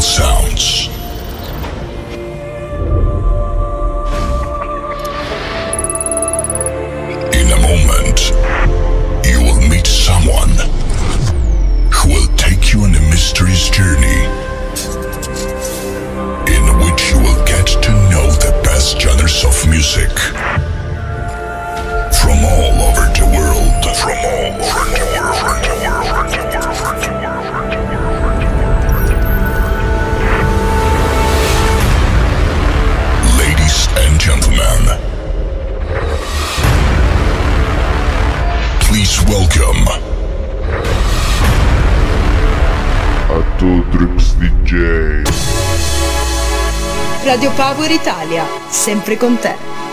sounds. Italia, sempre con te.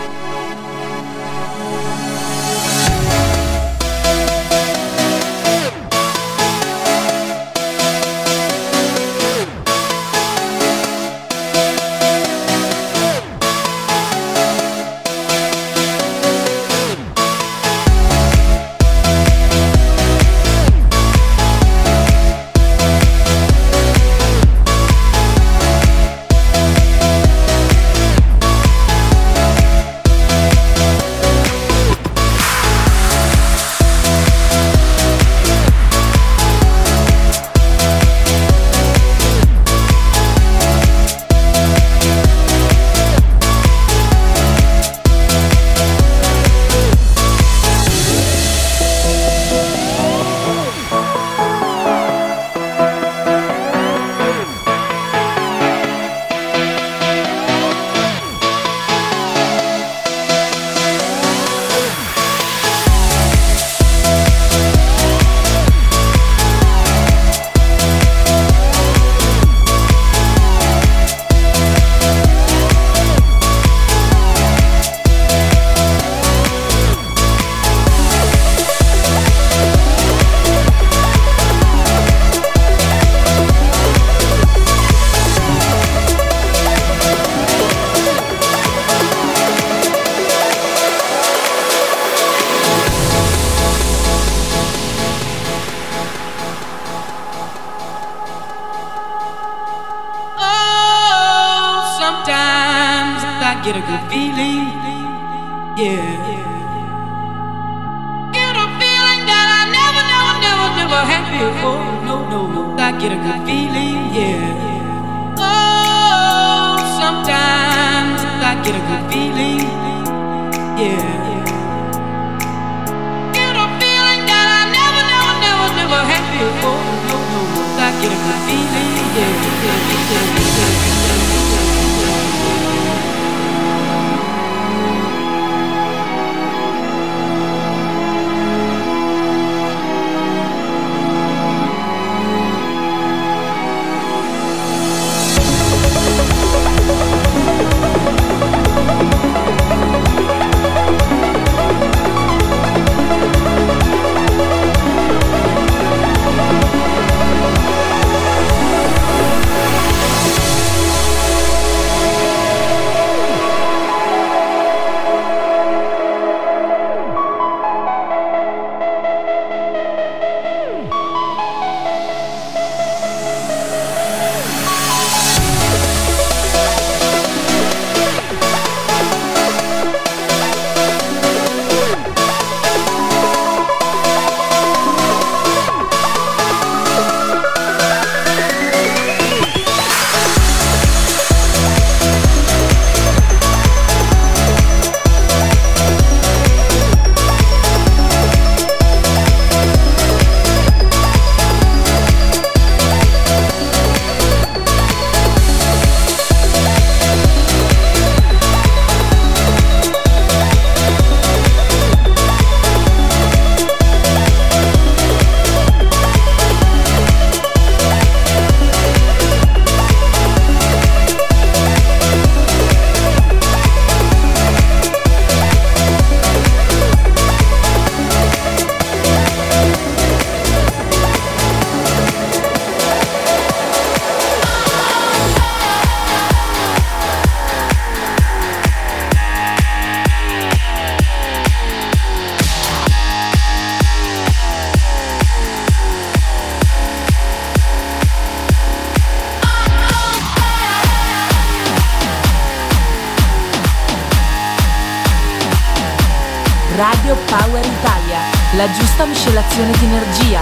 Radio Power Italia, la giusta miscelazione di energia.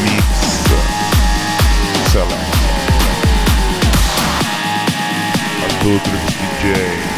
Mix. Select Adulterous DJ I feel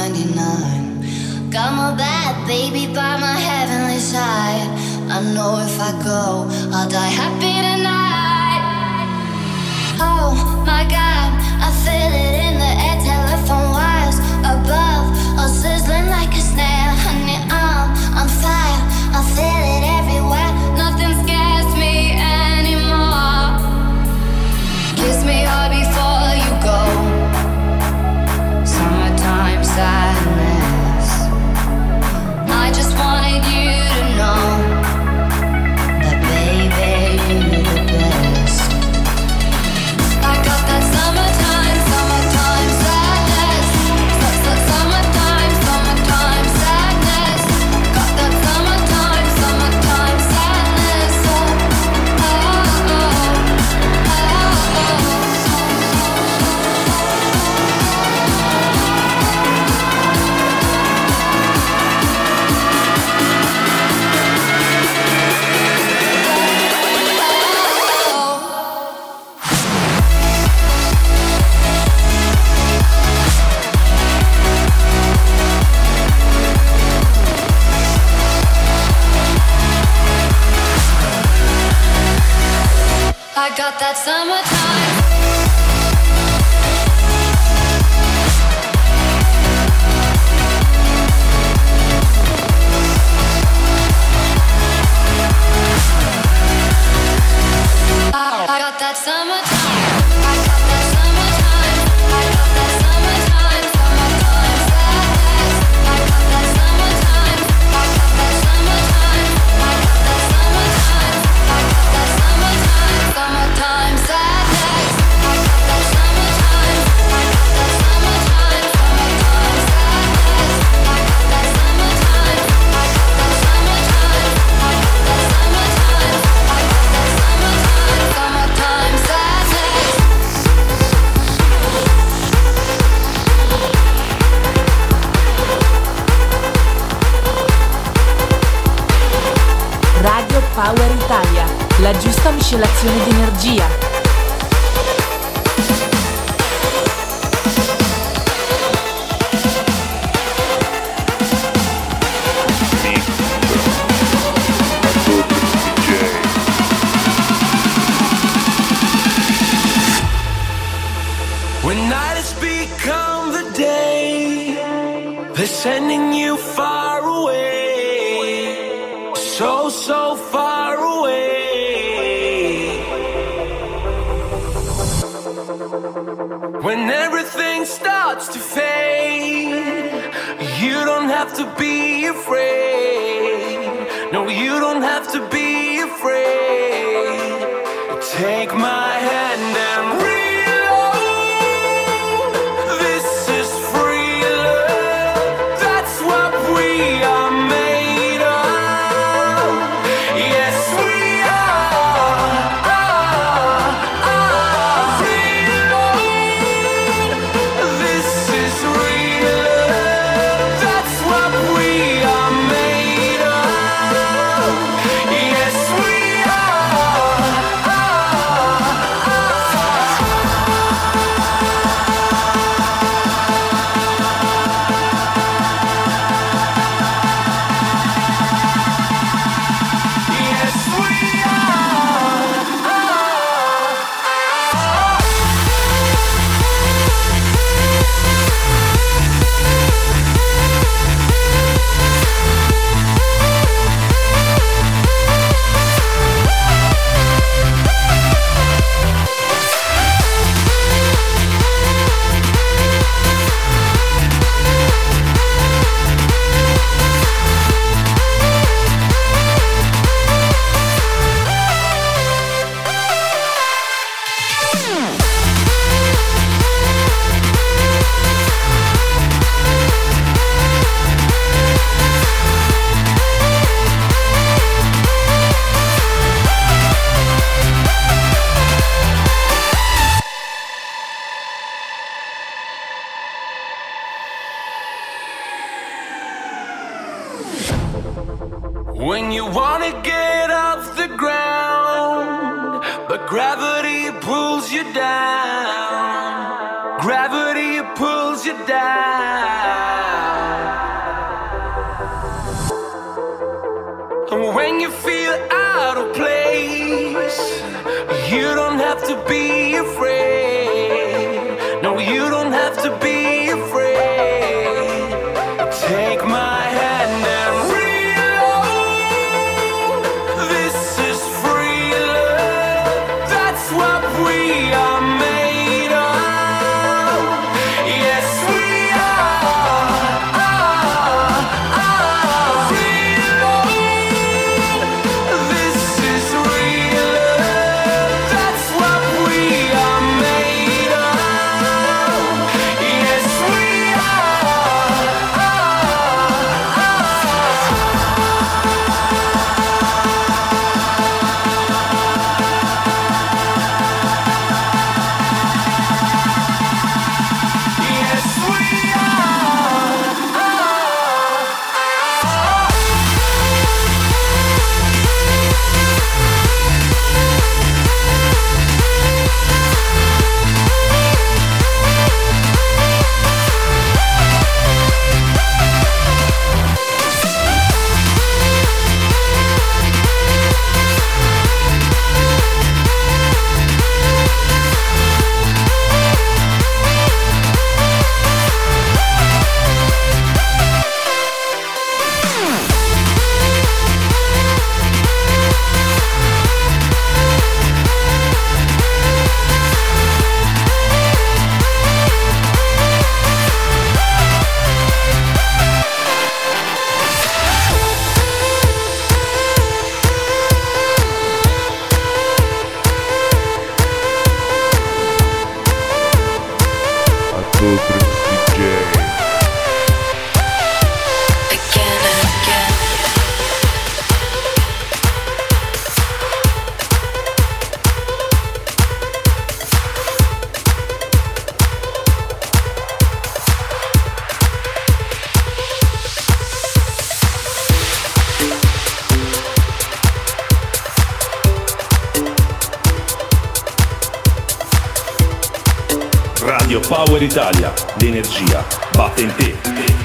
99. Got my bad baby by my heavenly side. I know if I go, I'll die happy tonight. Oh my god, I feel it in the air, telephone wires above. Our got that summertime. d'Italia, l'energia batte in te.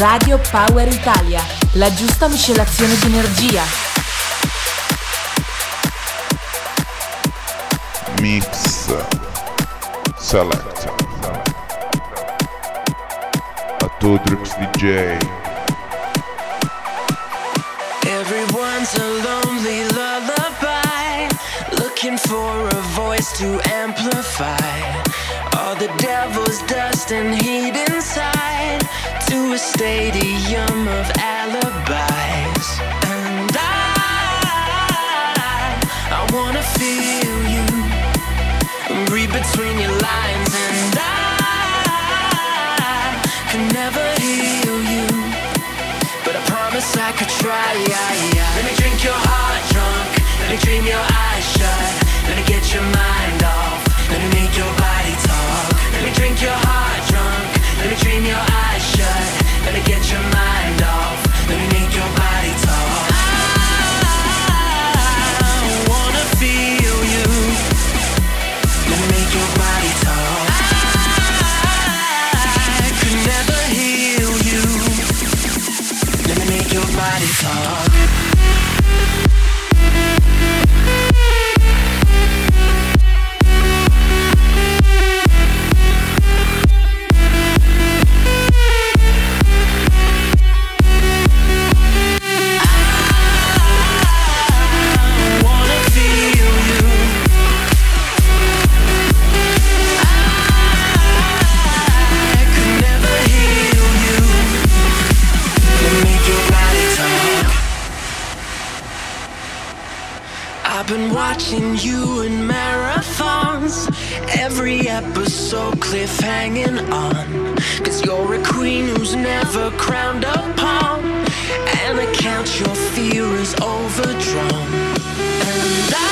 Radio Power Italia, la giusta miscelazione di energia. Mix Select. Autodrips DJ Everyone's a lonely lullaby, looking for a voice to amplify. All the devil's dust and heat inside to a stadium of alibis. And I, I wanna feel you, read between your lines, and I can never heal you. But I promise I could try. Let me drink your heart drunk. Let me dream your eyes on. Cause you're a queen who's never crowned pawn. And I count your fear is overdrawn. And I,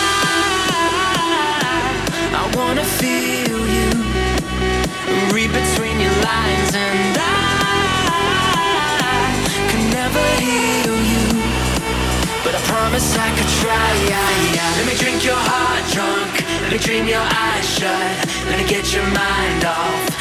I wanna feel you. Read between your lines. And I can never heal you. But I promise I could try. Yeah, yeah. Let me drink your heart drunk. Let me dream your eyes shut. Let me get your mind off.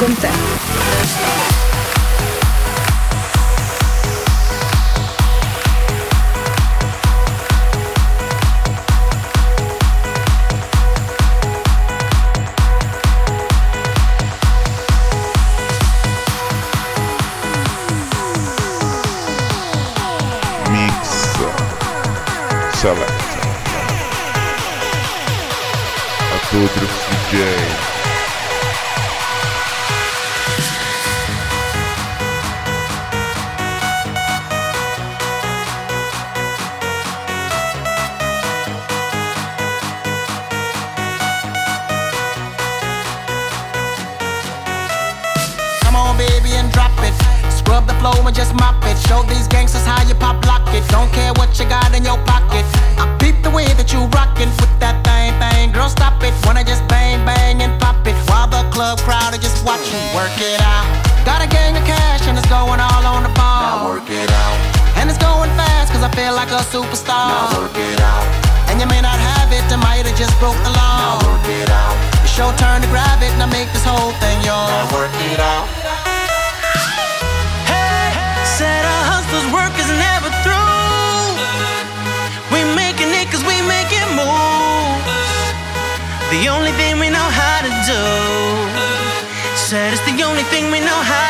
Sempre know how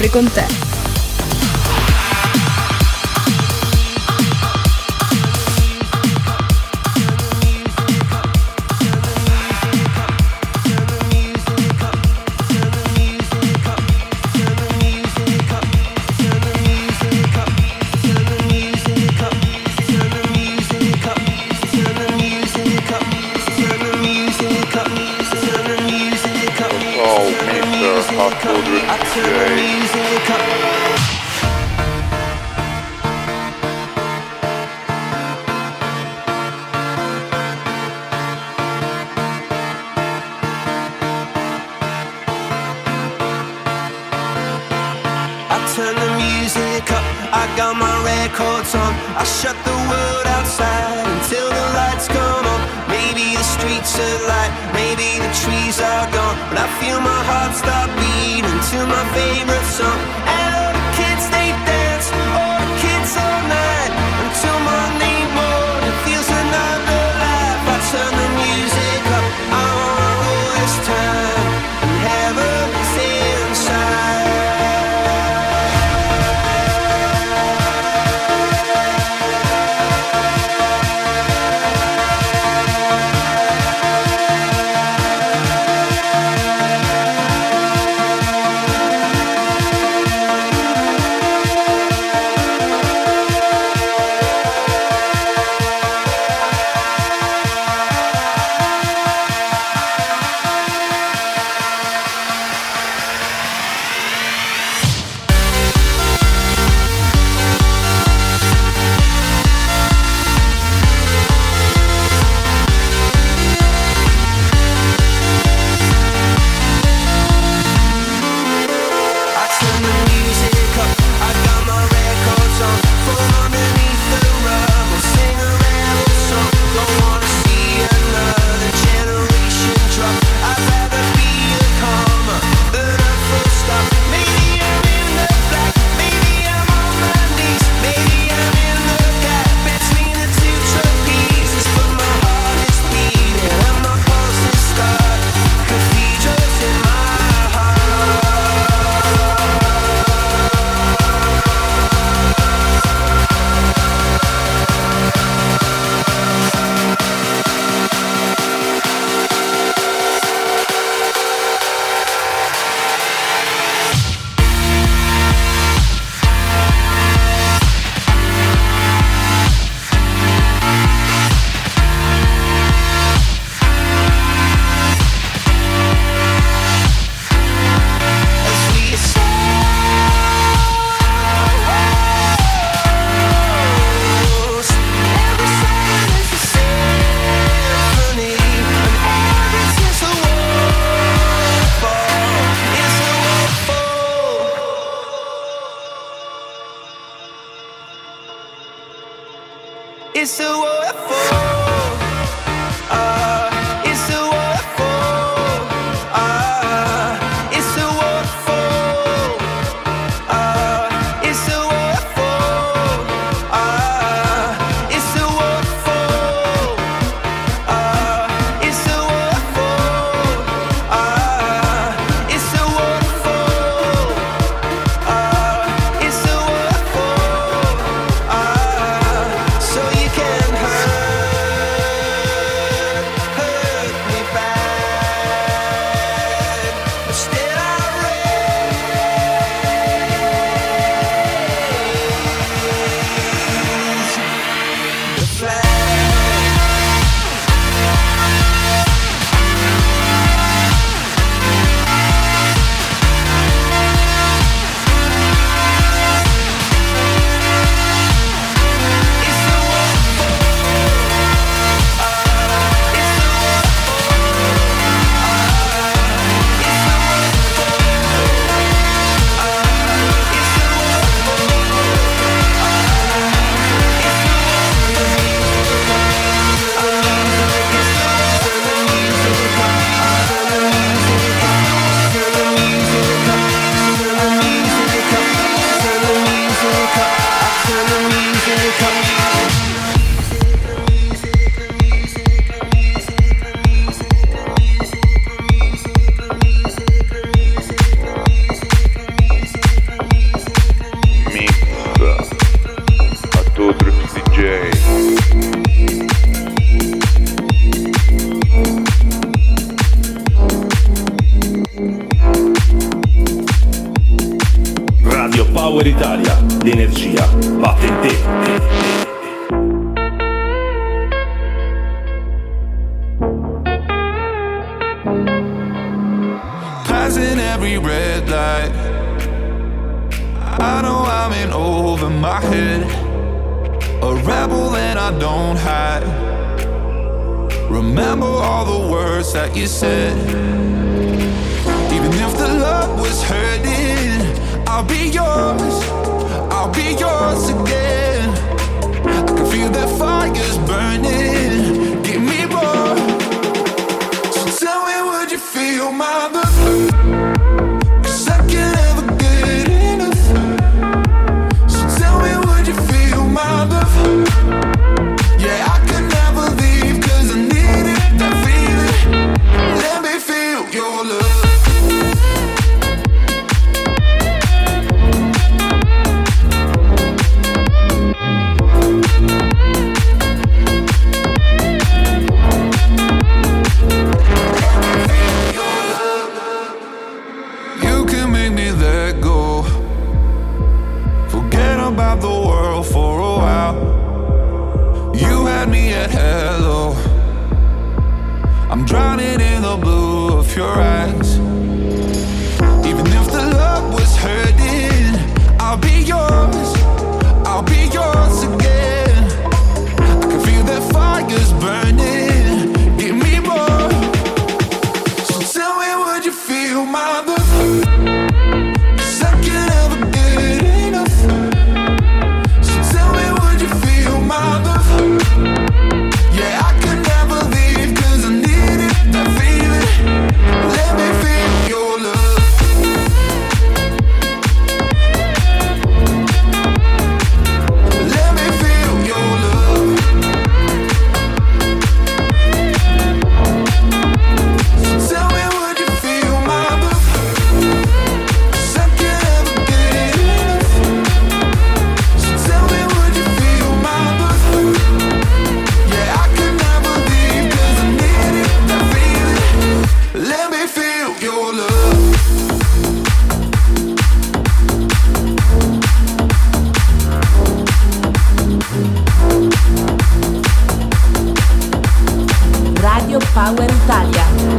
Sempre con te. got my records on. I shut the world outside until the lights come on. Maybe the streets are light, maybe the trees are gone. But I feel my heart stop beating to my favorite song.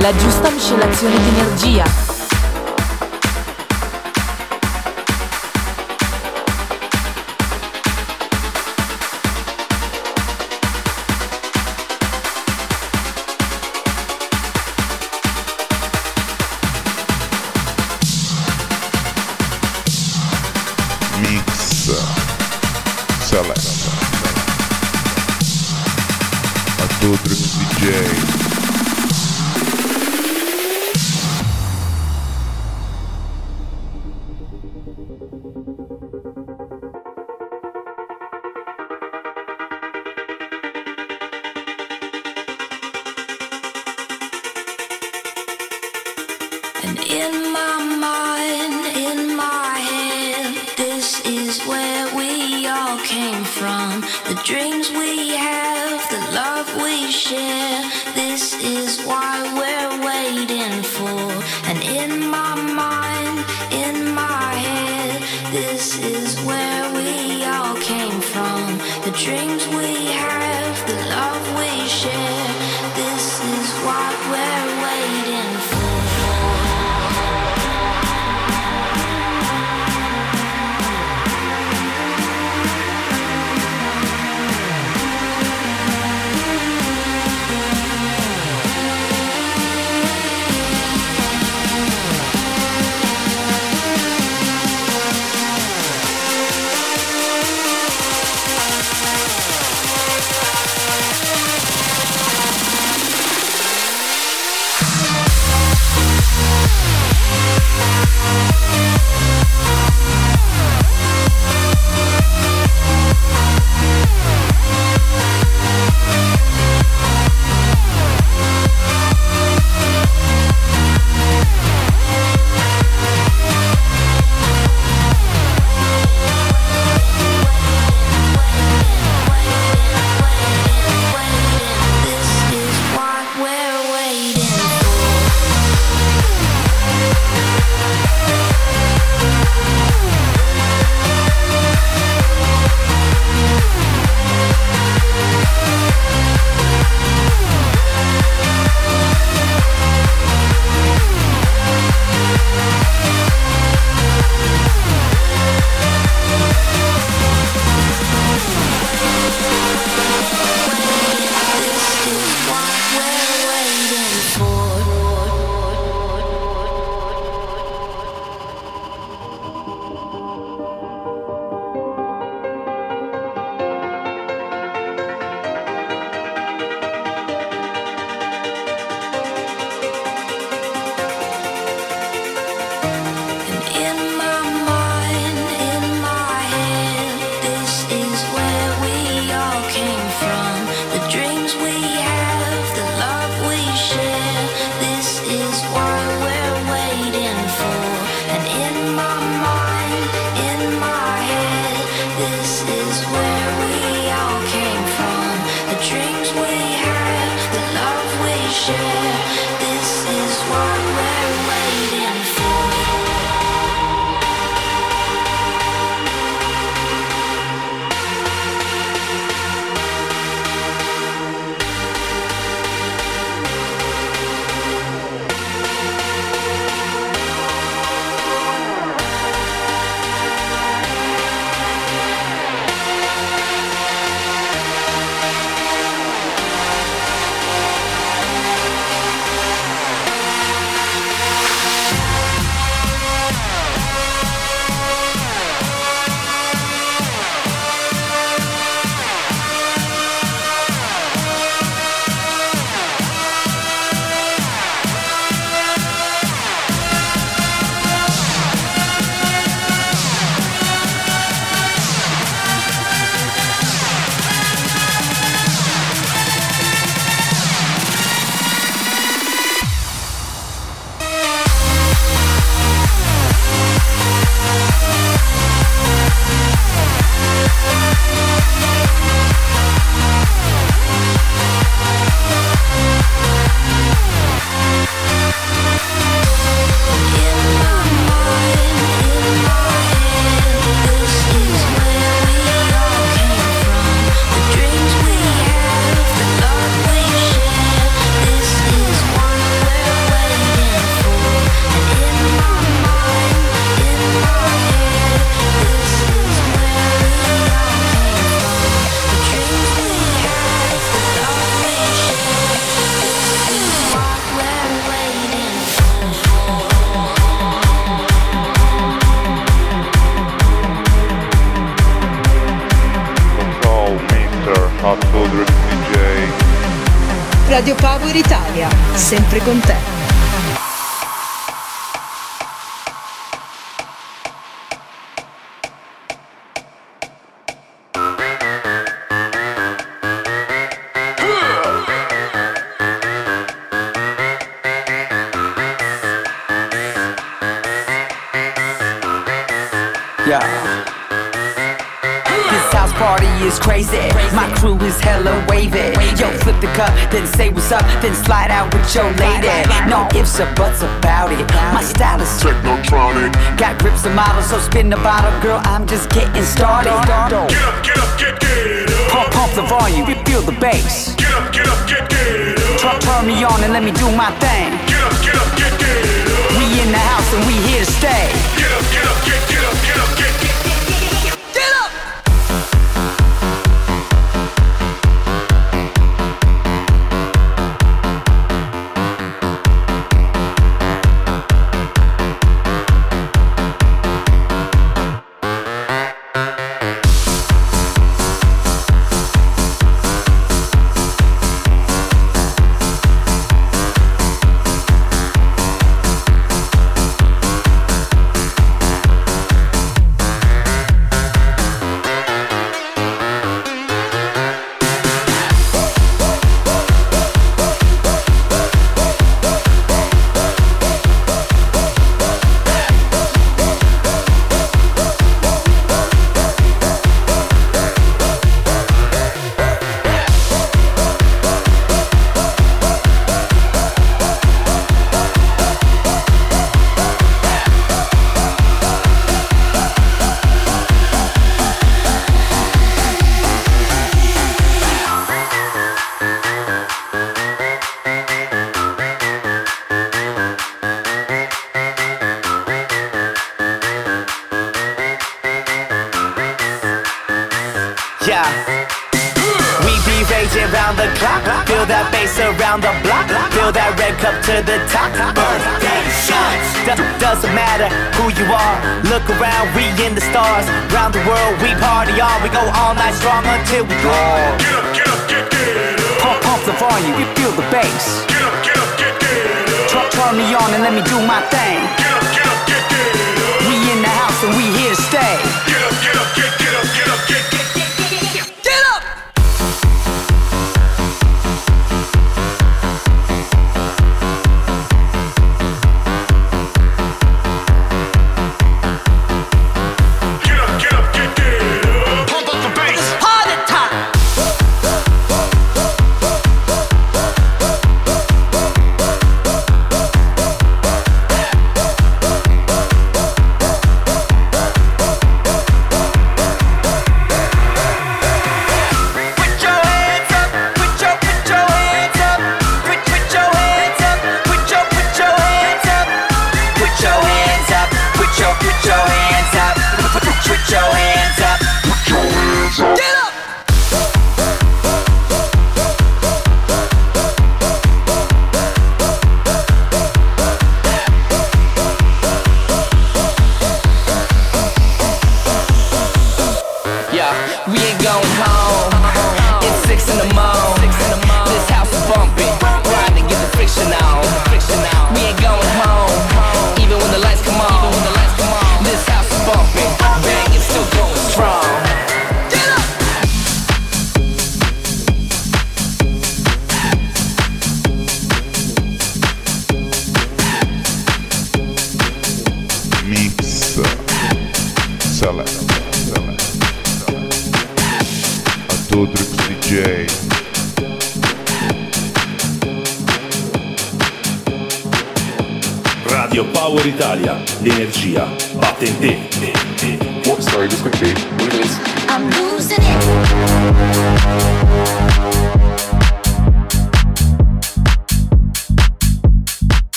La giusta miscelazione di energia. Sempre con te. Then say what's up, then slide out with your lady. No ifs or buts about it. My style is technotronic. Got grips and models, so spin the bottle, girl. I'm just getting started. Get up, get up, get, get up. Pump, pump the volume, feel the bass. Get up, get up, get, get up. Turn, turn me on and let me do my thing. Get up, get up, get, get up. We in the house and we here to stay. Get up, get up, get, get up, get up, go all night strong until we go. Get up, get up, get, get up. Pump, pump the volume, you feel the bass. Get up, get up, get, get up. Truck, turn me on and let me do my thing. Get up, get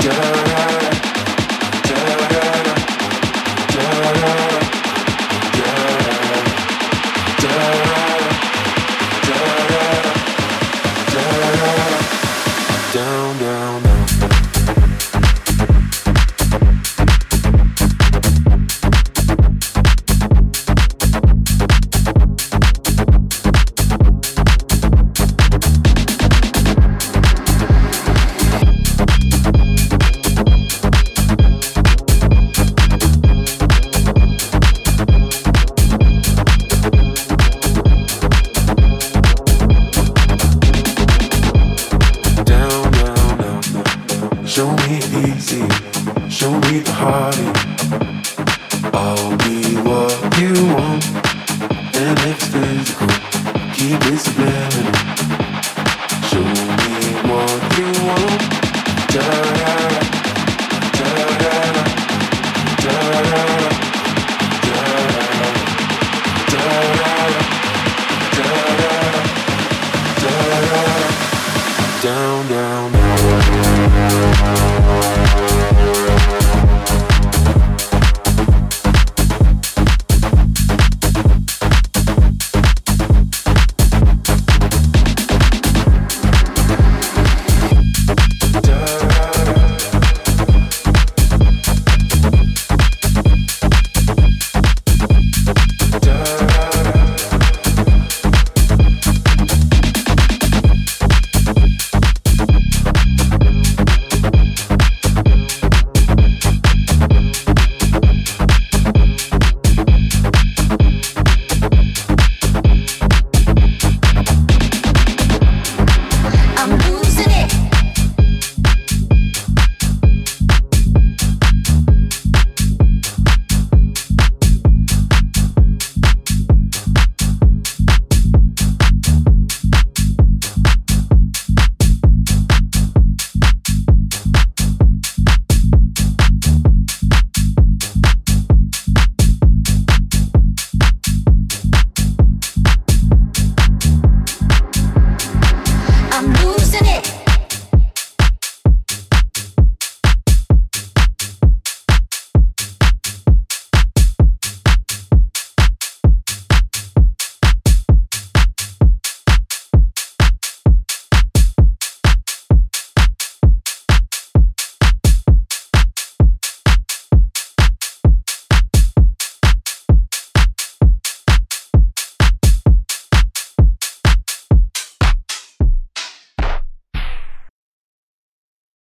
Down,